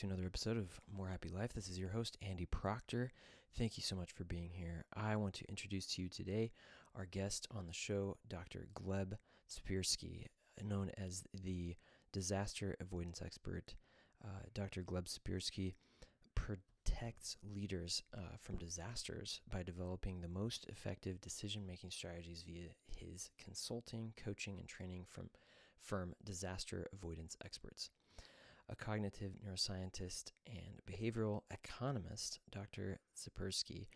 To another episode of More Happy Life. This is your host, Andy Proctor. Thank you so much for being here. I want to introduce to you today our guest on the show, Dr. Gleb Tsipursky, known as the disaster avoidance expert. Uh, Dr. Gleb Tsipursky protects leaders uh, from disasters by developing the most effective decision making strategies via his consulting, coaching, and training from firm Disaster Avoidance Experts a cognitive neuroscientist and behavioral economist, Dr. Tsipursky,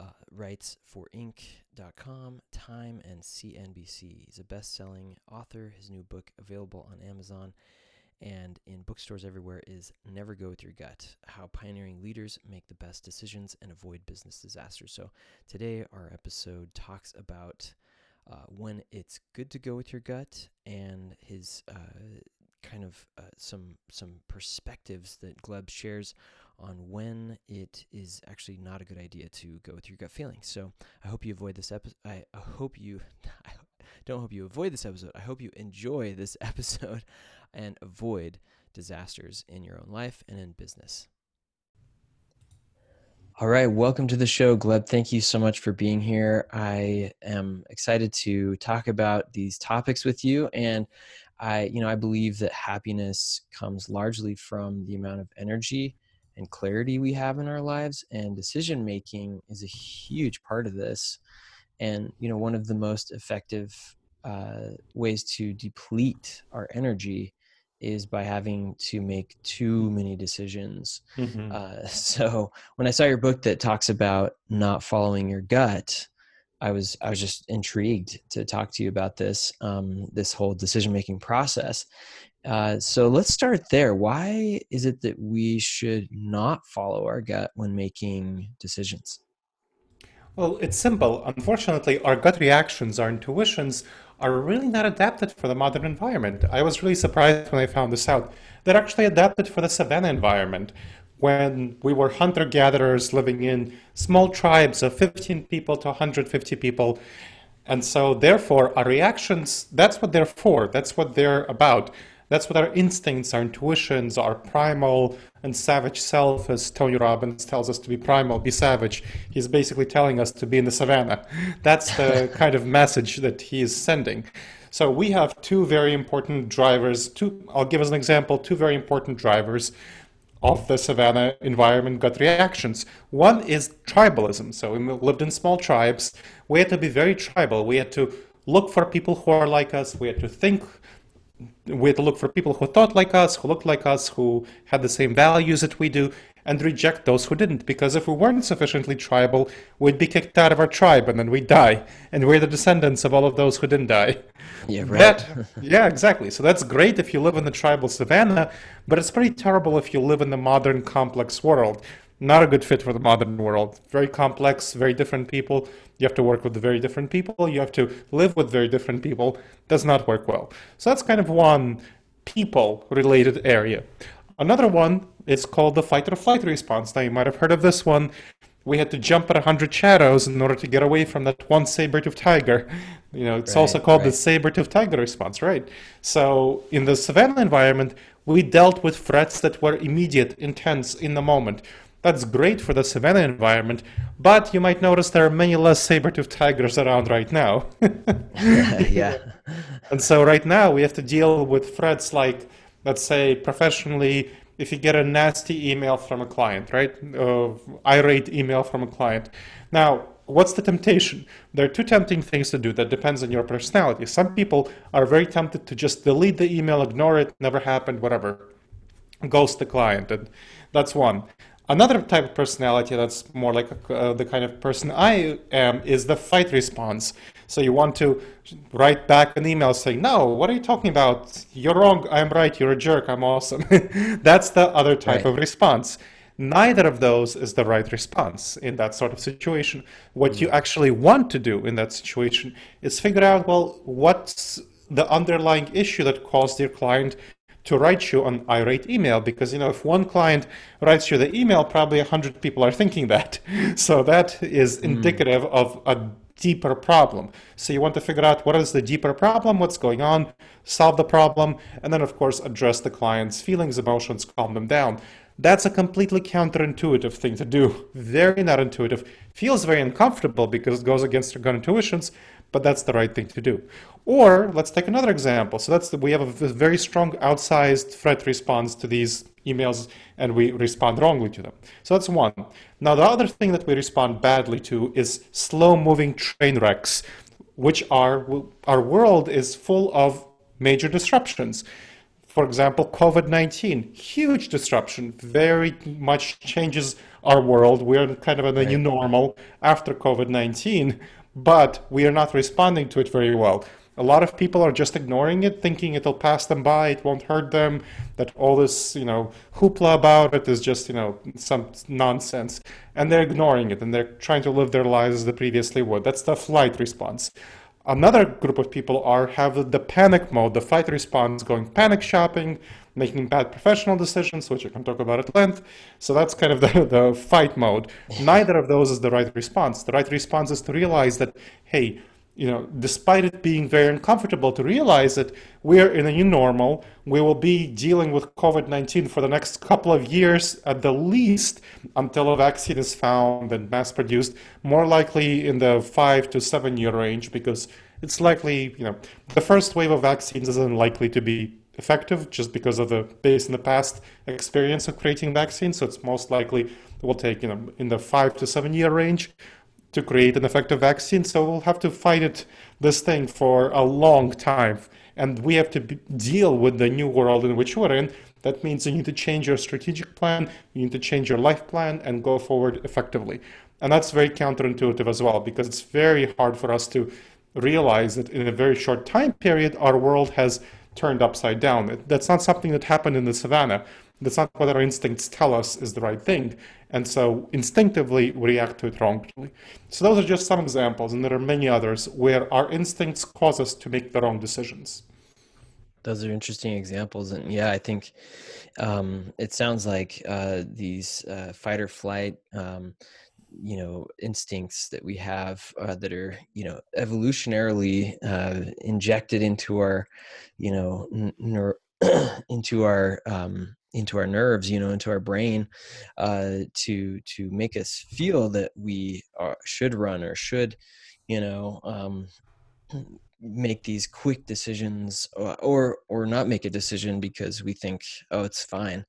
uh, writes for Inc.com, Time, and CNBC. He's a best selling author. His new book, available on Amazon and in bookstores everywhere, is Never Go With Your Gut How Pioneering Leaders Make the Best Decisions and Avoid Business Disasters. So, today our episode talks about uh, when it's good to go with your gut and his uh, kind of uh, some some perspectives that Gleb shares on when it is actually not a good idea to go with your gut feeling. So I hope you avoid this episode. I, hope you I don't hope you avoid this episode. I hope you enjoy this episode and avoid disasters in your own life and in business. All right, welcome to the show, Gleb. Thank you so much for being here. I am excited to talk about these topics with you and I, you know, I believe that happiness comes largely from the amount of energy and clarity we have in our lives, and decision making is a huge part of this. And you know, one of the most effective uh, ways to deplete our energy is by having to make too many decisions. Mm-hmm. Uh, so when I saw your book that talks about not following your gut, I was I was just intrigued to talk to you about this um, this whole decision making process. Uh, so let's start there. Why is it that we should not follow our gut when making decisions? Well, it's simple. Unfortunately, our gut reactions, our intuitions, are really not adapted for the modern environment. I was really surprised when I found this out. They're actually adapted for the savannah environment, when we were hunter gatherers living in small tribes of 15 people to 150 people. And so, therefore, our reactions that's what they're for, that's what they're about. That's what our instincts, our intuitions, our primal and savage self, as Tony Robbins tells us to be primal, be savage. He's basically telling us to be in the savannah. That's the kind of message that he is sending. So we have two very important drivers. Two, I'll give us an example. Two very important drivers of the savannah environment gut reactions. One is tribalism. So we lived in small tribes. We had to be very tribal. We had to look for people who are like us. We had to think. We had to look for people who thought like us, who looked like us, who had the same values that we do and reject those who didn't. Because if we weren't sufficiently tribal, we'd be kicked out of our tribe and then we'd die. And we're the descendants of all of those who didn't die. Yeah, right. That, yeah, exactly. So that's great if you live in the tribal savannah, but it's pretty terrible if you live in the modern complex world. Not a good fit for the modern world. Very complex, very different people. You have to work with very different people. You have to live with very different people. Does not work well. So that's kind of one people related area. Another one is called the fight or flight response. Now, you might have heard of this one. We had to jump at 100 shadows in order to get away from that one saber-toothed tiger. You know, it's right, also called right. the saber-toothed tiger response, right? So, in the savannah environment, we dealt with threats that were immediate, intense, in the moment. That's great for the savannah environment, but you might notice there are many less saber-toothed tigers around right now. yeah. And so right now we have to deal with threats like let's say professionally if you get a nasty email from a client right? Uh, irate email from a client. Now what's the temptation? There are two tempting things to do that depends on your personality. Some people are very tempted to just delete the email ignore it never happened whatever. Ghost the client and that's one Another type of personality that's more like uh, the kind of person I am is the fight response. So you want to write back an email saying, No, what are you talking about? You're wrong. I'm right. You're a jerk. I'm awesome. that's the other type right. of response. Neither of those is the right response in that sort of situation. What mm-hmm. you actually want to do in that situation is figure out, well, what's the underlying issue that caused your client to write you an irate email because you know if one client writes you the email probably 100 people are thinking that so that is hmm. indicative mm. of a deeper problem so you want to figure out what is the deeper problem what's going on solve the problem and then of course address the client's feelings emotions calm them down that's a completely counterintuitive thing to do very not intuitive feels very uncomfortable because it goes against your gut intuitions but that's the right thing to do or let's take another example. So that's the, we have a very strong outsized threat response to these emails and we respond wrongly to them. So that's one. Now the other thing that we respond badly to is slow moving train wrecks, which are our world is full of major disruptions. For example, COVID-19, huge disruption, very much changes our world. We're kind of in a new normal after COVID-19, but we are not responding to it very well. A lot of people are just ignoring it, thinking it'll pass them by, it won't hurt them, that all this, you know, hoopla about it is just, you know, some nonsense. And they're ignoring it and they're trying to live their lives as they previously would. That's the flight response. Another group of people are have the panic mode, the fight response, going panic shopping, making bad professional decisions, which I can talk about at length. So that's kind of the, the fight mode. Neither of those is the right response. The right response is to realize that, hey, you know, despite it being very uncomfortable to realize that we're in a new normal, we will be dealing with COVID 19 for the next couple of years at the least until a vaccine is found and mass produced, more likely in the five to seven year range, because it's likely, you know, the first wave of vaccines isn't likely to be effective just because of the base in the past experience of creating vaccines. So it's most likely will take, you know, in the five to seven year range to create an effective vaccine. So we'll have to fight it, this thing for a long time. And we have to be, deal with the new world in which we're in. That means you need to change your strategic plan, you need to change your life plan and go forward effectively. And that's very counterintuitive as well, because it's very hard for us to realize that in a very short time period, our world has turned upside down. That's not something that happened in the savannah. That's not what our instincts tell us is the right thing. And so instinctively we react to it wrongly. So those are just some examples, and there are many others where our instincts cause us to make the wrong decisions. Those are interesting examples. And yeah, I think um, it sounds like uh, these uh, fight or flight. Um, you know instincts that we have uh, that are you know evolutionarily uh, injected into our you know n- into our um, into our nerves you know into our brain uh, to to make us feel that we are, should run or should you know um, make these quick decisions or, uh, or, or not make a decision because we think oh it's fine.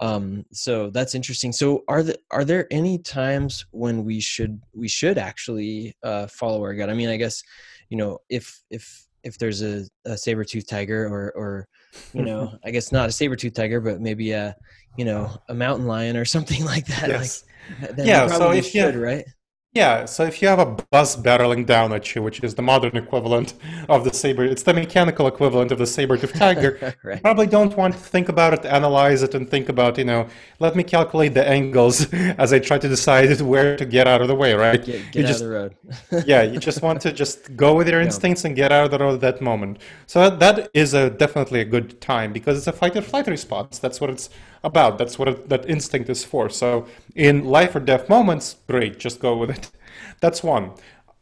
Um, so that's interesting. So are the, are there any times when we should we should actually uh, follow our gut? I mean i guess you know if if if there's a, a saber tooth tiger or or you know i guess not a saber tooth tiger but maybe a you know a mountain lion or something like that yes. like yeah so if should, you right yeah, so if you have a bus barreling down at you, which is the modern equivalent of the saber, it's the mechanical equivalent of the saber-tooth tiger. right. You probably don't want to think about it, analyze it, and think about, you know, let me calculate the angles as I try to decide where to get out of the way, right? Get, get out just, of the road. yeah, you just want to just go with your instincts and get out of the road at that moment. So that, that is a definitely a good time because it's a fight or flight response. That's what it's about. That's what it, that instinct is for. So in life or death moments, great, just go with it. That's one.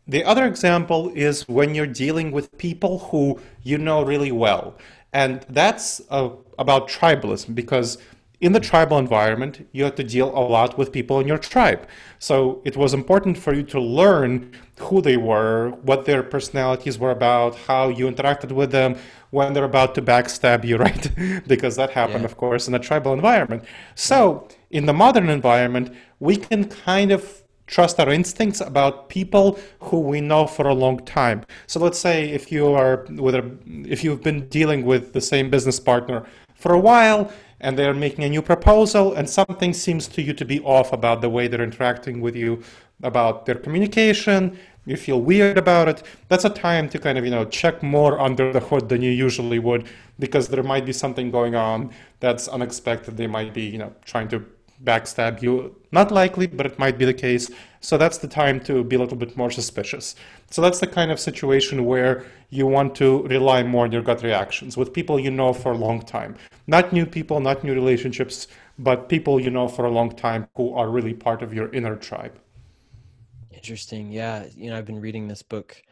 The other example is when you're dealing with people who you know really well. And that's uh, about tribalism because in the tribal environment, you have to deal a lot with people in your tribe. So it was important for you to learn who they were, what their personalities were about, how you interacted with them when they're about to backstab you, right? because that happened, yeah. of course, in a tribal environment. So in the modern environment, we can kind of trust our instincts about people who we know for a long time. So let's say if you are with a, if you've been dealing with the same business partner for a while, and they're making a new proposal and something seems to you to be off about the way they're interacting with you about their communication you feel weird about it that's a time to kind of you know check more under the hood than you usually would because there might be something going on that's unexpected they might be you know trying to backstab you. Not likely, but it might be the case. So that's the time to be a little bit more suspicious. So that's the kind of situation where you want to rely more on your gut reactions with people you know for a long time. Not new people, not new relationships, but people you know for a long time who are really part of your inner tribe. Interesting. Yeah. You know, I've been reading this book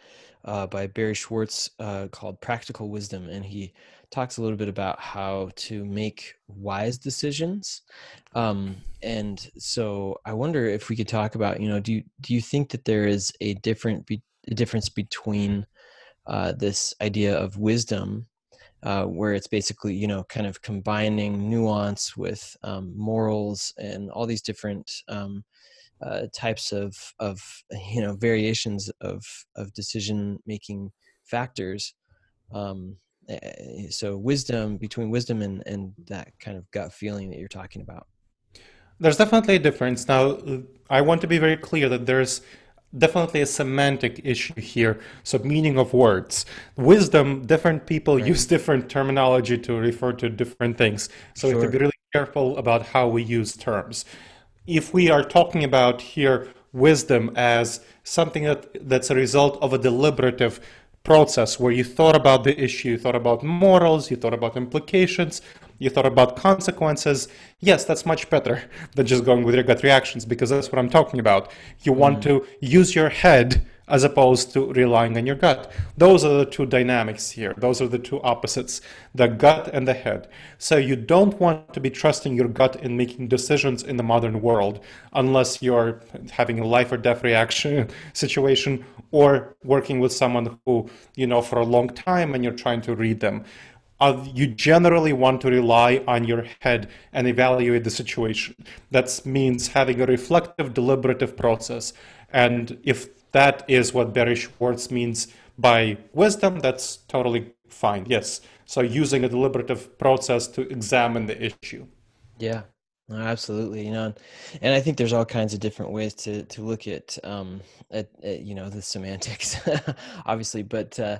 uh, by Barry Schwartz uh, called Practical Wisdom, and he talks a little bit about how to make wise decisions. Um, and so I wonder if we could talk about, you know, do you, do you think that there is a different be, a difference between uh, this idea of wisdom, uh, where it's basically, you know, kind of combining nuance with um, morals and all these different um, uh, types of of you know variations of of decision making factors um, Eh, so wisdom between wisdom and and that kind of gut feeling that you're talking about. There's definitely a difference. Now i want to be very clear that there's definitely a semantic issue here so meaning of words. Wisdom different people right. use different terminology to refer to different things. So sure. we have to be really careful about how we use terms if we are talking about here wisdom as something that, that's a result of a deliberative process where you thought about the issue, you thought about morals, you thought about implications, you thought about consequences. Yes, that's much better than just going with your gut reactions because that's what I'm talking about. You mm. want to use your head as opposed to relying on your gut. Those are the two dynamics here. Those are the two opposites, the gut and the head. So you don't want to be trusting your gut in making decisions in the modern world unless you're having a life or death reaction situation or working with someone who you know for a long time and you're trying to read them. Uh, you generally want to rely on your head and evaluate the situation. That means having a reflective, deliberative process. And if that is what Barry Schwartz means by wisdom. That's totally fine. Yes. So using a deliberative process to examine the issue. Yeah. absolutely. You know, and I think there's all kinds of different ways to to look at um at, at you know the semantics, obviously, but. uh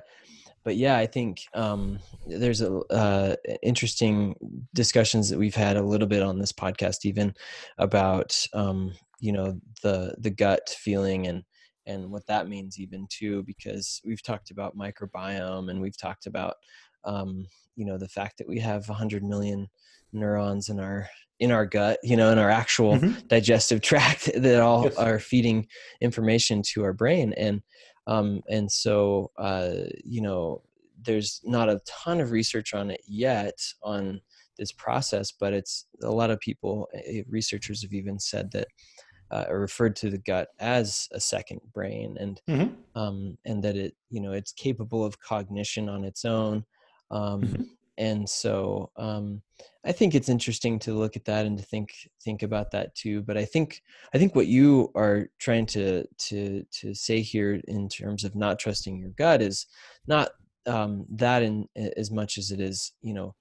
but yeah, I think um, there's a uh, interesting discussions that we've had a little bit on this podcast, even about um, you know the the gut feeling and and what that means even too because we've talked about microbiome and we've talked about um, you know the fact that we have 100 million neurons in our in our gut you know in our actual mm-hmm. digestive tract that all yes. are feeding information to our brain and um, and so uh, you know there's not a ton of research on it yet on this process but it's a lot of people eh, researchers have even said that uh, referred to the gut as a second brain and mm-hmm. um, and that it you know it's capable of cognition on its own um, mm-hmm. and so um, I think it's interesting to look at that and to think think about that too but I think I think what you are trying to to to say here in terms of not trusting your gut is not um, that in as much as it is you know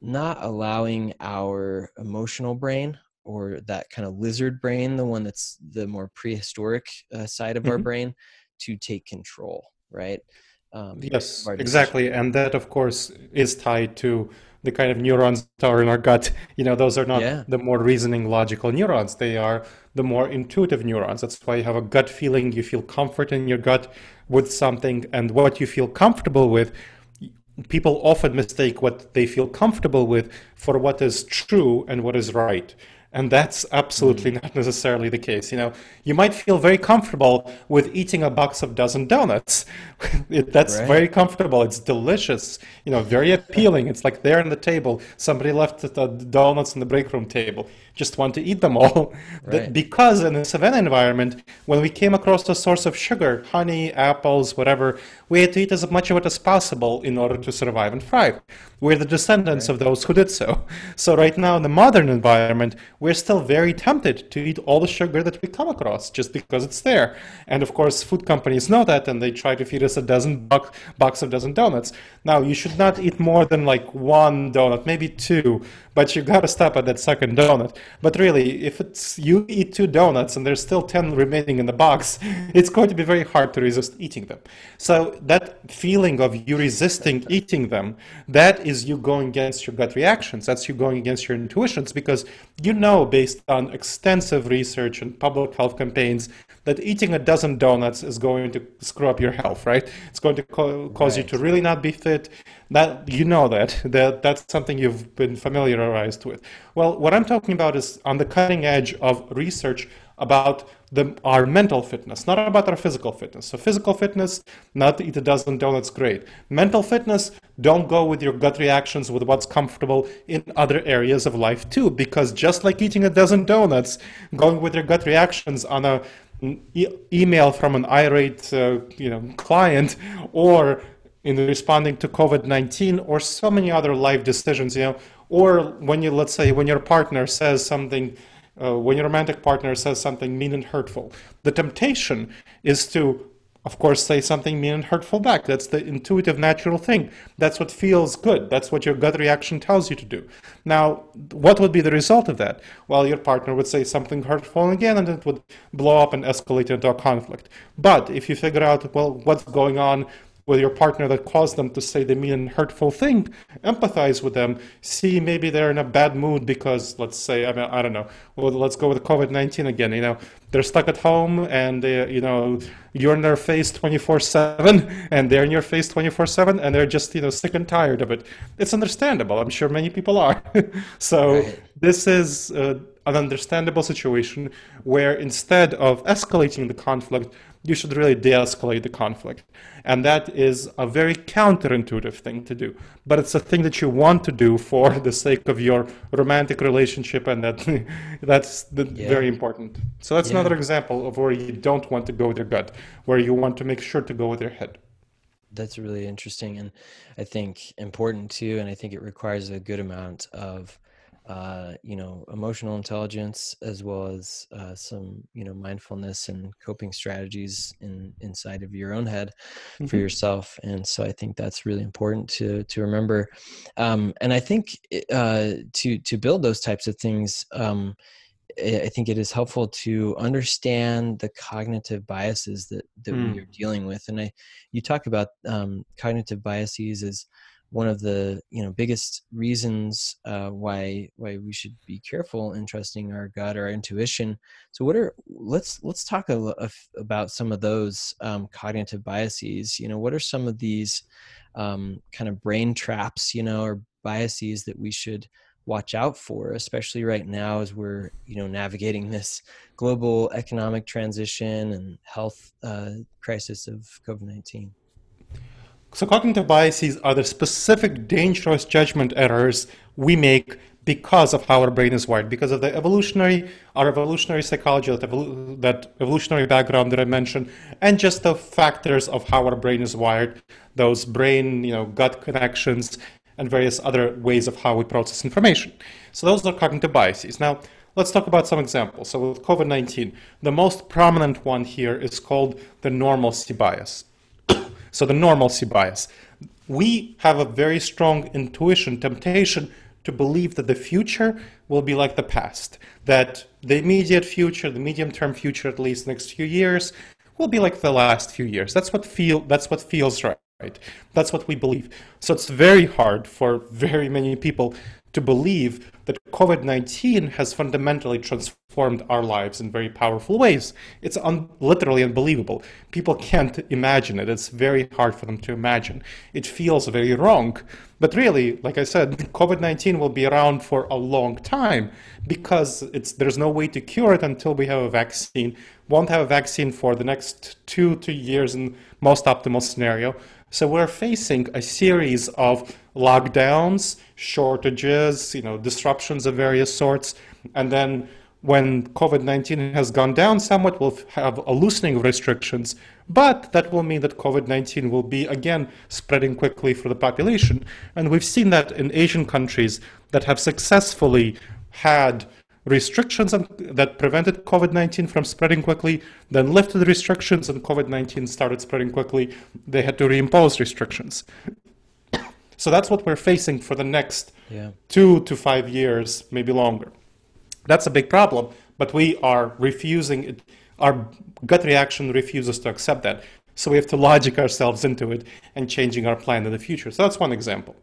not allowing our emotional brain or that kind of lizard brain, the one that's the more prehistoric uh, side of mm-hmm. our brain, to take control, right? Um, yes, exactly. And that, of course, is tied to the kind of neurons that are in our gut. You know, those are not yeah. the more reasoning, logical neurons. They are the more intuitive neurons. That's why you have a gut feeling. You feel comfort in your gut with something, and what you feel comfortable with people often mistake what they feel comfortable with for what is true and what is right and that's absolutely mm. not necessarily the case you know you might feel very comfortable with eating a box of dozen donuts it, that's right. very comfortable it's delicious you know very appealing it's like there on the table somebody left the donuts on the break room table just want to eat them all right. because in the savannah environment when we came across a source of sugar honey apples whatever We had to eat as much of it as possible in order to survive and thrive. We're the descendants right. of those who did so. So right now in the modern environment, we're still very tempted to eat all the sugar that we come across just because it's there. And of course, food companies know that and they try to feed us a dozen box, box of dozen donuts. Now, you should not eat more than like one donut, maybe two, but you gotta stop at that second donut. But really, if it's you eat two donuts and there's still 10 remaining in the box, it's going to be very hard to resist eating them. So that feeling of you resisting eating them, that is you going against your gut reactions. That's you going against your intuitions because you know based on extensive research and public health campaigns that eating a dozen donuts is going to screw up your health, right? It's going to co- cause right. you to really not be fit. That you know that that that's something you've been familiarized with. Well, what I'm talking about is on the cutting edge of research about the, our mental fitness, not about our physical fitness. So physical fitness, not eat a dozen donuts, great. Mental fitness, don't go with your gut reactions with what's comfortable in other areas of life too, because just like eating a dozen donuts, going with your gut reactions on a e- email from an irate uh, you know client or in responding to COVID-19 or so many other life decisions, you know, or when you, let's say, when your partner says something, uh, when your romantic partner says something mean and hurtful, the temptation is to of course, say something mean and hurtful back. That's the intuitive, natural thing. That's what feels good. That's what your gut reaction tells you to do. Now, what would be the result of that? Well, your partner would say something hurtful again, and it would blow up and escalate into a conflict. But if you figure out, well, what's going on with your partner that caused them to say the mean and hurtful thing, empathize with them, see maybe they're in a bad mood because, let's say, I mean, I don't know, well, let's go with COVID 19 again, you know, they're stuck at home and, they, you know, you're in their face 24 7 and they're in your face 24 7 and they're just, you know, sick and tired of it. It's understandable. I'm sure many people are. so right. this is uh, an understandable situation where instead of escalating the conflict, you should really de escalate the conflict. And that is a very counterintuitive thing to do. But it's a thing that you want to do for the sake of your romantic relationship, and that that's the, yeah. very important. So that's yeah. another example of where you don't want to go with your gut, where you want to make sure to go with your head. That's really interesting and I think important too. And I think it requires a good amount of uh, you know emotional intelligence as well as uh, some you know mindfulness and coping strategies in inside of your own head mm-hmm. for yourself and so i think that's really important to to remember um, and i think uh, to to build those types of things um, I think it is helpful to understand the cognitive biases that, that mm. we are dealing with. And I, you talk about um, cognitive biases as one of the you know biggest reasons uh, why why we should be careful in trusting our gut or our intuition. So what are let's let's talk a, a, about some of those um, cognitive biases. You know what are some of these um, kind of brain traps you know or biases that we should watch out for especially right now as we're you know navigating this global economic transition and health uh, crisis of covid-19 so cognitive biases are the specific dangerous judgment errors we make because of how our brain is wired, because of the evolutionary, our evolutionary psychology, that, evol- that evolutionary background that I mentioned, and just the factors of how our brain is wired, those brain, you know, gut connections, and various other ways of how we process information. So those are cognitive biases. Now, let's talk about some examples. So with COVID-19, the most prominent one here is called the normalcy bias. So the normalcy bias. We have a very strong intuition, temptation to believe that the future will be like the past, that the immediate future, the medium term future, at least next few years, will be like the last few years. That's what feel that's what feels right. Right? That's what we believe. So it's very hard for very many people to believe that COVID 19 has fundamentally transformed our lives in very powerful ways. It's un- literally unbelievable. People can't imagine it. It's very hard for them to imagine. It feels very wrong. But really, like I said, COVID 19 will be around for a long time because there's no way to cure it until we have a vaccine. Won't have a vaccine for the next two, two years in most optimal scenario. So we're facing a series of lockdowns, shortages, you know, disruptions of various sorts, and then when COVID-19 has gone down somewhat, we'll have a loosening of restrictions, But that will mean that COVID 19 will be again spreading quickly for the population. And we've seen that in Asian countries that have successfully had restrictions that prevented COVID 19 from spreading quickly, then lifted the restrictions, and COVID 19 started spreading quickly. They had to reimpose restrictions. So that's what we're facing for the next yeah. two to five years, maybe longer. That's a big problem, but we are refusing it. Our gut reaction refuses to accept that. So we have to logic ourselves into it and changing our plan in the future. So that's one example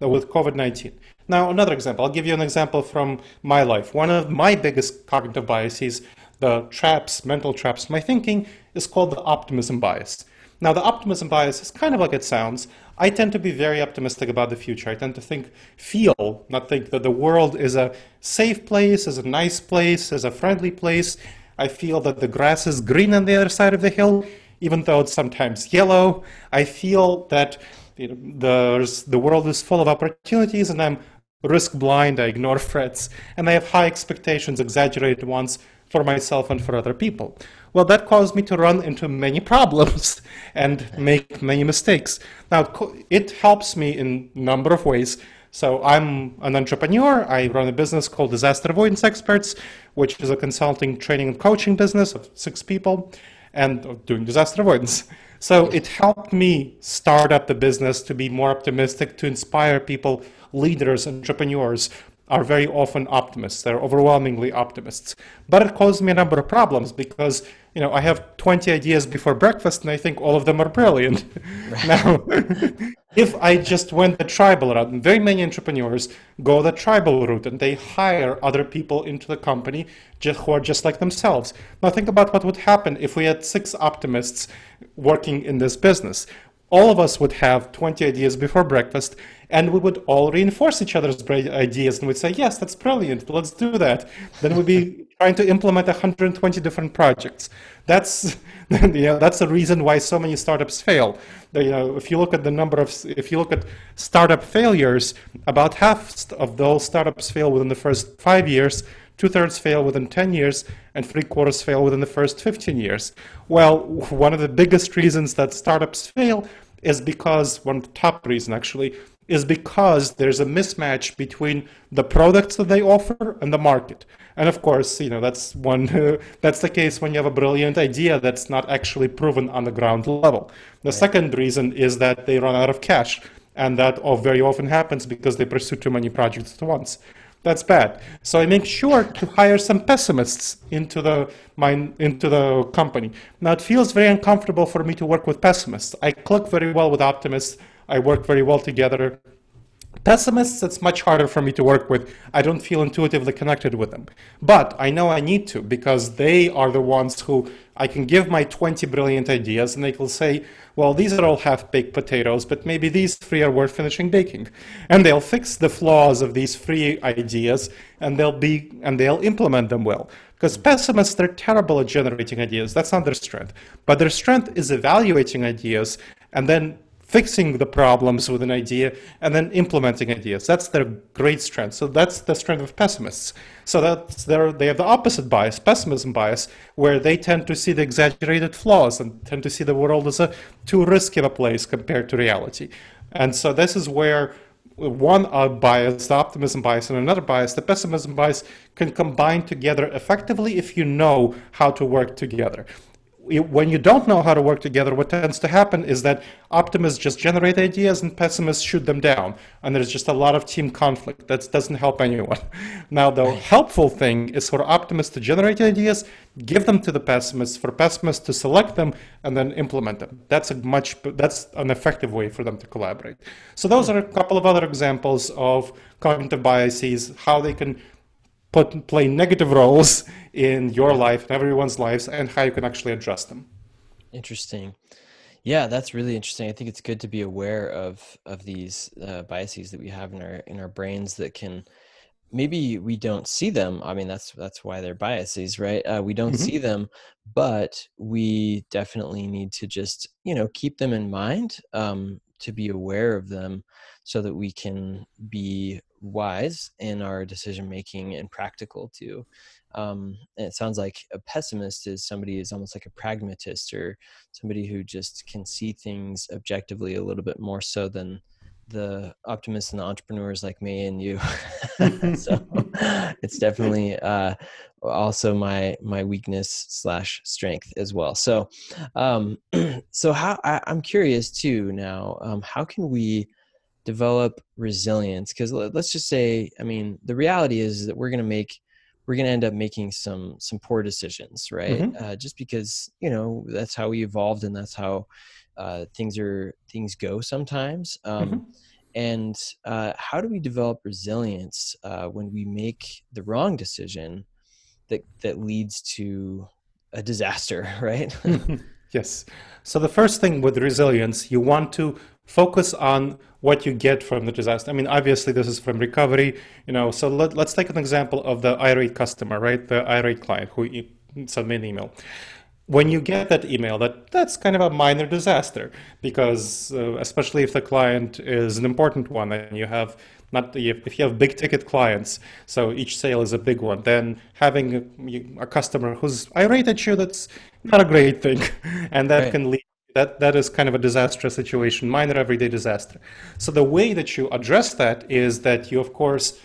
with COVID 19. Now, another example. I'll give you an example from my life. One of my biggest cognitive biases, the traps, mental traps, my thinking, is called the optimism bias. Now, the optimism bias is kind of like it sounds. I tend to be very optimistic about the future. I tend to think, feel, not think that the world is a safe place, is a nice place, is a friendly place. I feel that the grass is green on the other side of the hill, even though it's sometimes yellow. I feel that you know, the world is full of opportunities, and I'm risk blind. I ignore threats, and I have high expectations, exaggerated ones for myself and for other people. Well, that caused me to run into many problems and make many mistakes. Now, it helps me in a number of ways. So I'm an entrepreneur. I run a business called Disaster Avoidance Experts, which is a consulting, training, and coaching business of six people and doing disaster avoidance. So it helped me start up the business to be more optimistic, to inspire people, leaders, entrepreneurs are very often optimists. They're overwhelmingly optimists. But it caused me a number of problems because, you know, I have 20 ideas before breakfast and I think all of them are brilliant. now, if I just went the tribal route, and very many entrepreneurs go the tribal route and they hire other people into the company just, who are just like themselves. Now, think about what would happen if we had six optimists working in this business all of us would have 20 ideas before breakfast and we would all reinforce each other's ideas and we'd say yes that's brilliant let's do that. Then we'd be trying to implement 120 different projects. That's you know that's the reason why so many startups fail. You know if you look at the number of if you look at startup failures about half of those startups fail within the first five years two thirds fail within 10 years, and three quarters fail within the first 15 years. Well, one of the biggest reasons that startups fail is because, one of the top reasons actually, is because there's a mismatch between the products that they offer and the market. And of course, you know, that's one that's the case when you have a brilliant idea that's not actually proven on the ground level. The right. second reason is that they run out of cash. And that very often happens because they pursue too many projects at once. That's bad. So I make sure to hire some pessimists into the my, into the company. Now it feels very uncomfortable for me to work with pessimists. I click very well with optimists. I work very well together. Pessimists, it's much harder for me to work with. I don't feel intuitively connected with them. But I know I need to because they are the ones who I can give my 20 brilliant ideas and they will say, well, these are all half baked potatoes, but maybe these three are worth finishing baking. And they'll fix the flaws of these three ideas and they'll be and they'll implement them well. Because pessimists, they're terrible at generating ideas. That's not their strength. But their strength is evaluating ideas and then fixing the problems with an idea and then implementing ideas. That's their great strength. So that's the strength of pessimists. So that's their, they have the opposite bias, pessimism bias, where they tend to see the exaggerated flaws and tend to see the world as a too risky of a place compared to reality. And so this is where one bias, the optimism bias, and another bias, the pessimism bias, can combine together effectively if you know how to work together when you don't know how to work together, what tends to happen is that optimists just generate ideas and pessimists shoot them down. And there's just a lot of team conflict. That doesn't help anyone. Now, the helpful thing is for optimists to generate ideas, give them to the pessimists, for pessimists to select them, and then implement them. That's a much that's an effective way for them to collaborate. So those are a couple of other examples of cognitive biases, how they can put play negative roles in your life and everyone's lives and how you can actually address them. Interesting. Yeah that's really interesting. I think it's good to be aware of of these uh, biases that we have in our in our brains that can maybe we don't see them. I mean that's that's why they're biases right? Uh, we don't mm-hmm. see them but we definitely need to just you know keep them in mind um, to be aware of them so that we can be wise in our decision making and practical too. Um, and it sounds like a pessimist is somebody who's almost like a pragmatist or somebody who just can see things objectively a little bit more so than the optimists and the entrepreneurs like me and you. So it's definitely uh, also my my weakness slash strength as well. So um so how I, am curious too now um how can we develop resilience because let, us just say i mean the reality is that we're going to make we're going to end up making some some poor decisions right mm-hmm. uh, just because you know that's how we evolved and that's how uh, things are things go sometimes um, mm-hmm. and uh, how do we develop resilience uh, when we make the wrong decision that that leads to a disaster right yes so the first thing with resilience you want to focus on what you get from the disaster. I mean, obviously, this is from recovery, you know. So let, us take an example of the irate customer, right? The irate client who sent me an email. When you get that email, that that's kind of a minor disaster because, uh, especially if the client is an important one and you have not if if you have big ticket clients, so each sale is a big one, then having a, a customer who's irate at you, that's not a great thing, and that right. can lead that, that is kind of a disastrous situation, minor everyday disaster. So the way that you address that is that you, of course,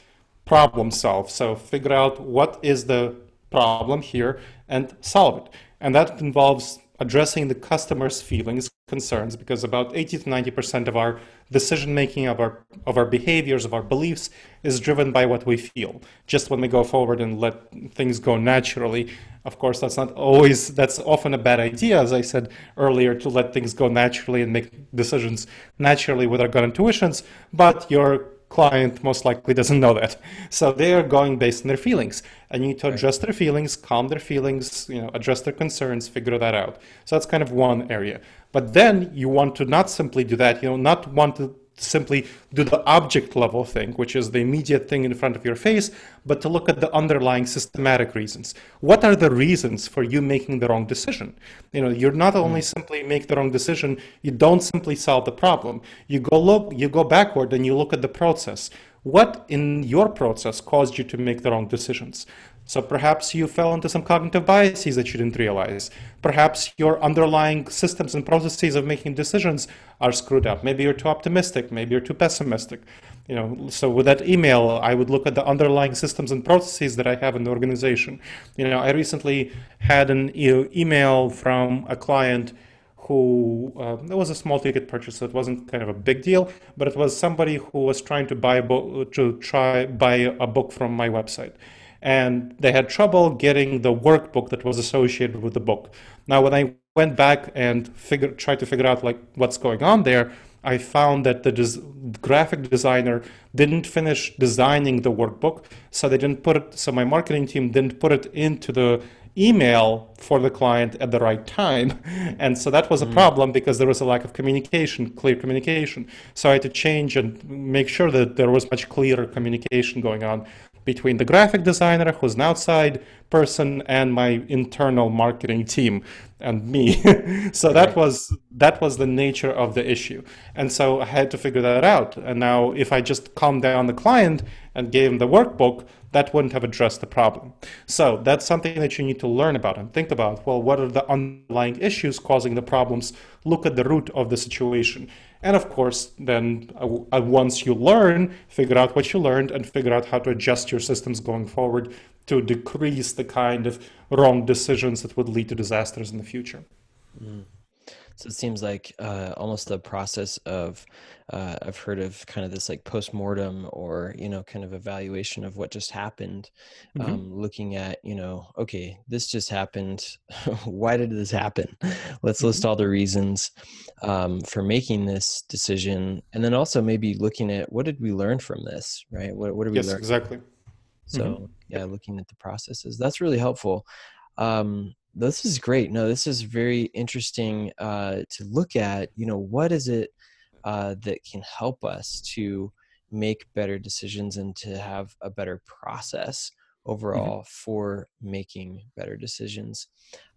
problem solve. So figure out what is the problem here and solve it. And that involves addressing the customer's feelings, concerns, because about 80 to 90% of our decision making, of our, of our behaviors, of our beliefs is driven by what we feel. Just when we go forward and let things go naturally, of course, that's not always, that's often a bad idea, as I said earlier, to let things go naturally and make decisions naturally with our gut intuitions, but your client most likely doesn't know that. So they are going based on their feelings. And you need to address their feelings, calm their feelings, you know, address their concerns, figure that out. So that's kind of one area. But then you want to not simply do that, you know, not want to simply do the object level thing, which is the immediate thing in front of your face, but to look at the underlying systematic reasons. What are the reasons for you making the wrong decision? You know, you're not only hmm. simply make the wrong decision, you don't simply solve the problem. You go look, you go backward and you look at the process. What in your process caused you to make the wrong decisions? So perhaps you fell into some cognitive biases that you didn't realize. Perhaps your underlying systems and processes of making decisions are screwed up. Maybe you're too optimistic. Maybe you're too pessimistic. You know, so with that email, I would look at the underlying systems and processes that I have in the organization. You know, I recently had an email from a client who uh, it was a small ticket purchase, so it wasn't kind of a big deal, but it was somebody who was trying to buy a book to try buy a book from my website and they had trouble getting the workbook that was associated with the book. Now, when I went back and figured, tried to figure out like what's going on there, I found that the des- graphic designer didn't finish designing the workbook, so they didn't put it. So my marketing team didn't put it into the email for the client at the right time. And so that was a mm. problem because there was a lack of communication, clear communication. So I had to change and make sure that there was much clearer communication going on between the graphic designer, who's an outside person, and my internal marketing team and me. so that was that was the nature of the issue, and so I had to figure that out. And now, if I just calmed down the client and gave him the workbook, that wouldn't have addressed the problem. So that's something that you need to learn about and think about. Well, what are the underlying issues causing the problems? Look at the root of the situation. And of course, then uh, uh, once you learn, figure out what you learned and figure out how to adjust your systems going forward to decrease the kind of wrong decisions that would lead to disasters in the future. Mm. So it seems like uh, almost the process of uh, I've heard of kind of this like post-mortem or you know kind of evaluation of what just happened, mm-hmm. um, looking at you know okay this just happened, why did this happen? Let's mm-hmm. list all the reasons um, for making this decision, and then also maybe looking at what did we learn from this, right? What what did we yes, learn? exactly. So mm-hmm. yeah, looking at the processes that's really helpful. Um, this is great. No, this is very interesting uh, to look at. You know, what is it uh, that can help us to make better decisions and to have a better process overall mm-hmm. for making better decisions.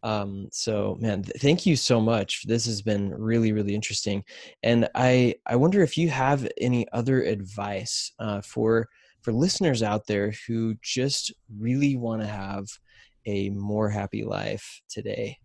Um, so, man, th- thank you so much. This has been really, really interesting, and I I wonder if you have any other advice uh, for for listeners out there who just really want to have a more happy life today.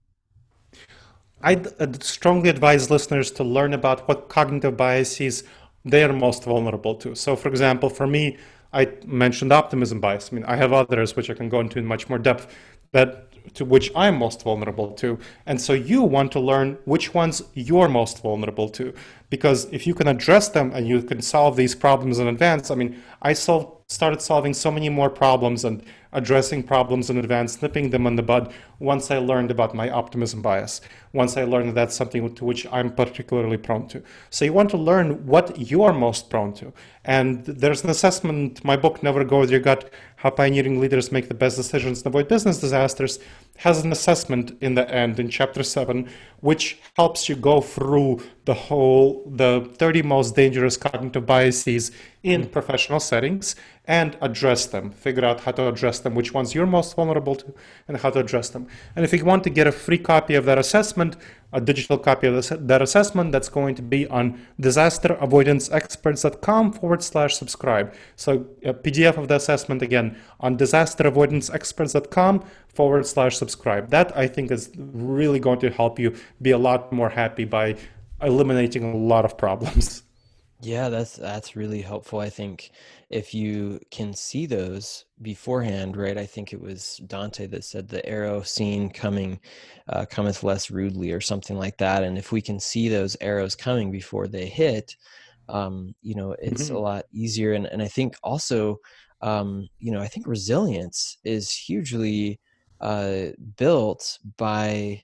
I'd uh, strongly advise listeners to learn about what cognitive biases they are most vulnerable to. So, for example, for me, I mentioned optimism bias. I mean, I have others which I can go into in much more depth that to which I'm most vulnerable to. And so you want to learn which ones you're most vulnerable to. Because if you can address them and you can solve these problems in advance, I mean, I solved started solving so many more problems and addressing problems in advance, nipping them in the bud once I learned about my optimism bias, once I learned that that's something to which I'm particularly prone to. So you want to learn what you are most prone to. And there's an assessment, my book, Never Go With Your Gut, How Pioneering Leaders Make the Best Decisions and Avoid Business Disasters, has an assessment in the end in chapter 7, which helps you go through the whole, the 30 most dangerous cognitive biases in mm. professional settings and address them. Figure out how to address them, which ones you're most vulnerable to, and how to address them. And if you want to get a free copy of that assessment, a digital copy of that assessment, that's going to be on disasteravoidanceexperts.com forward slash subscribe. So a PDF of the assessment again on disasteravoidanceexperts.com forward slash subscribe. That I think is really going to help you be a lot more happy by eliminating a lot of problems. Yeah, that's that's really helpful. I think if you can see those beforehand, right? I think it was Dante that said the arrow seen coming uh, cometh less rudely, or something like that. And if we can see those arrows coming before they hit, um, you know, it's mm-hmm. a lot easier. And and I think also, um, you know, I think resilience is hugely uh, built by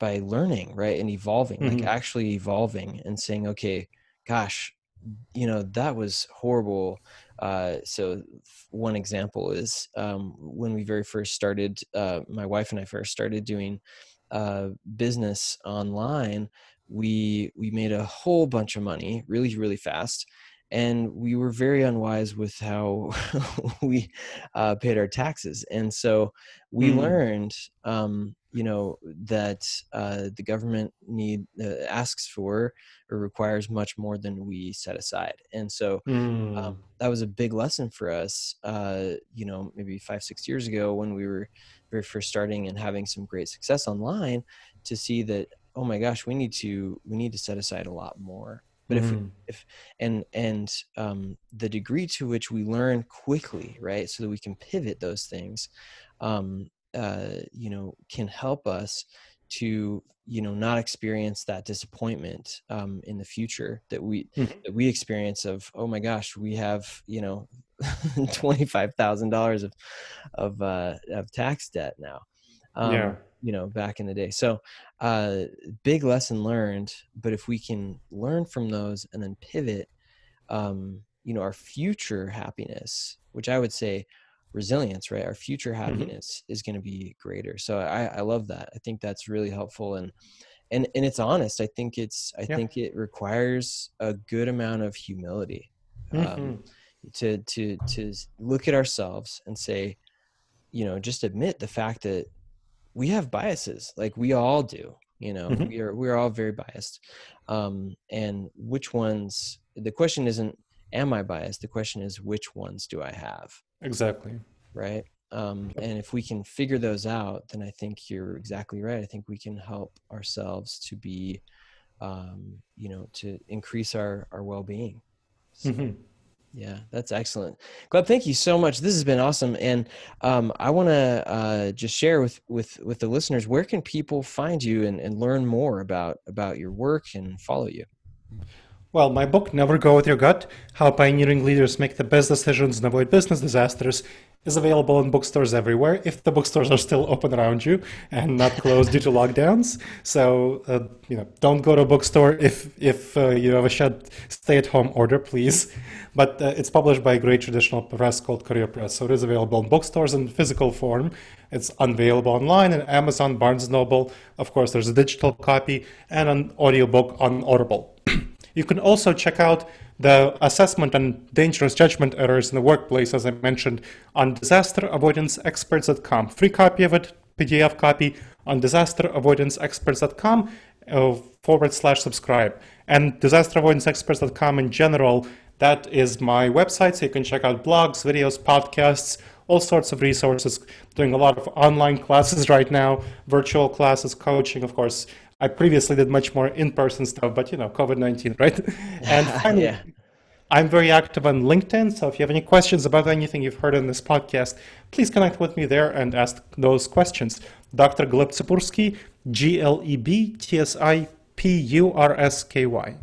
by learning, right, and evolving, mm-hmm. like actually evolving and saying, okay, gosh you know that was horrible uh, so one example is um, when we very first started uh, my wife and i first started doing uh, business online we we made a whole bunch of money really really fast and we were very unwise with how we uh, paid our taxes and so we mm. learned um, you know that uh, the government need uh, asks for or requires much more than we set aside and so mm. um, that was a big lesson for us uh, you know maybe five six years ago when we were very first starting and having some great success online to see that oh my gosh we need to we need to set aside a lot more but mm. if if and and um, the degree to which we learn quickly right so that we can pivot those things um, uh, you know can help us to you know not experience that disappointment um, in the future that we mm-hmm. that we experience of oh my gosh we have you know twenty five thousand dollars of of uh, of tax debt now um, yeah you know back in the day so uh big lesson learned but if we can learn from those and then pivot um you know our future happiness which i would say resilience right our future mm-hmm. happiness mm-hmm. is going to be greater so i i love that i think that's really helpful and and and it's honest i think it's i yeah. think it requires a good amount of humility um, mm-hmm. um, to to to look at ourselves and say you know just admit the fact that we have biases like we all do you know mm-hmm. we are we're all very biased um and which ones the question isn't am i biased the question is which ones do i have Exactly. Right. Um, and if we can figure those out, then I think you're exactly right. I think we can help ourselves to be, um, you know, to increase our our well being. So, mm-hmm. Yeah, that's excellent. Gleb, thank you so much. This has been awesome, and um, I want to uh, just share with with with the listeners where can people find you and, and learn more about about your work and follow you. Well, my book, Never Go With Your Gut How Pioneering Leaders Make the Best Decisions and Avoid Business Disasters, is available in bookstores everywhere if the bookstores are still open around you and not closed due to lockdowns. So, uh, you know, don't go to a bookstore if, if uh, you have a shut stay at home order, please. But uh, it's published by a great traditional press called Career Press. So it is available in bookstores in physical form. It's available online on Amazon, Barnes Noble. Of course, there's a digital copy and an audiobook on Audible. You can also check out the assessment and dangerous judgment errors in the workplace, as I mentioned, on disasteravoidanceexperts.com. Free copy of it, PDF copy on disasteravoidanceexperts.com uh, forward slash subscribe. And disasteravoidanceexperts.com in general, that is my website, so you can check out blogs, videos, podcasts, all sorts of resources, doing a lot of online classes right now, virtual classes, coaching, of course. I previously did much more in-person stuff, but you know, COVID-19, right? And finally, yeah. I'm very active on LinkedIn, so if you have any questions about anything you've heard in this podcast, please connect with me there and ask those questions. Dr. Gleb Tsipursky, G L E B T S I P U R S K Y.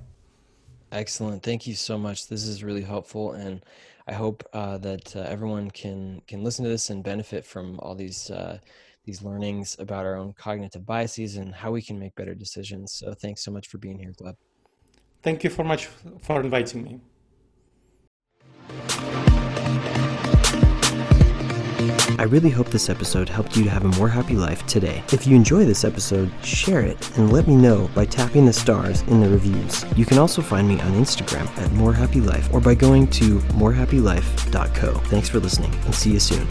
Excellent. Thank you so much. This is really helpful, and I hope uh, that uh, everyone can can listen to this and benefit from all these uh, these learnings about our own cognitive biases and how we can make better decisions. So, thanks so much for being here, Gleb. Thank you so much for inviting me. I really hope this episode helped you to have a more happy life today. If you enjoy this episode, share it and let me know by tapping the stars in the reviews. You can also find me on Instagram at More Happy Life or by going to morehappylife.co. Thanks for listening and see you soon.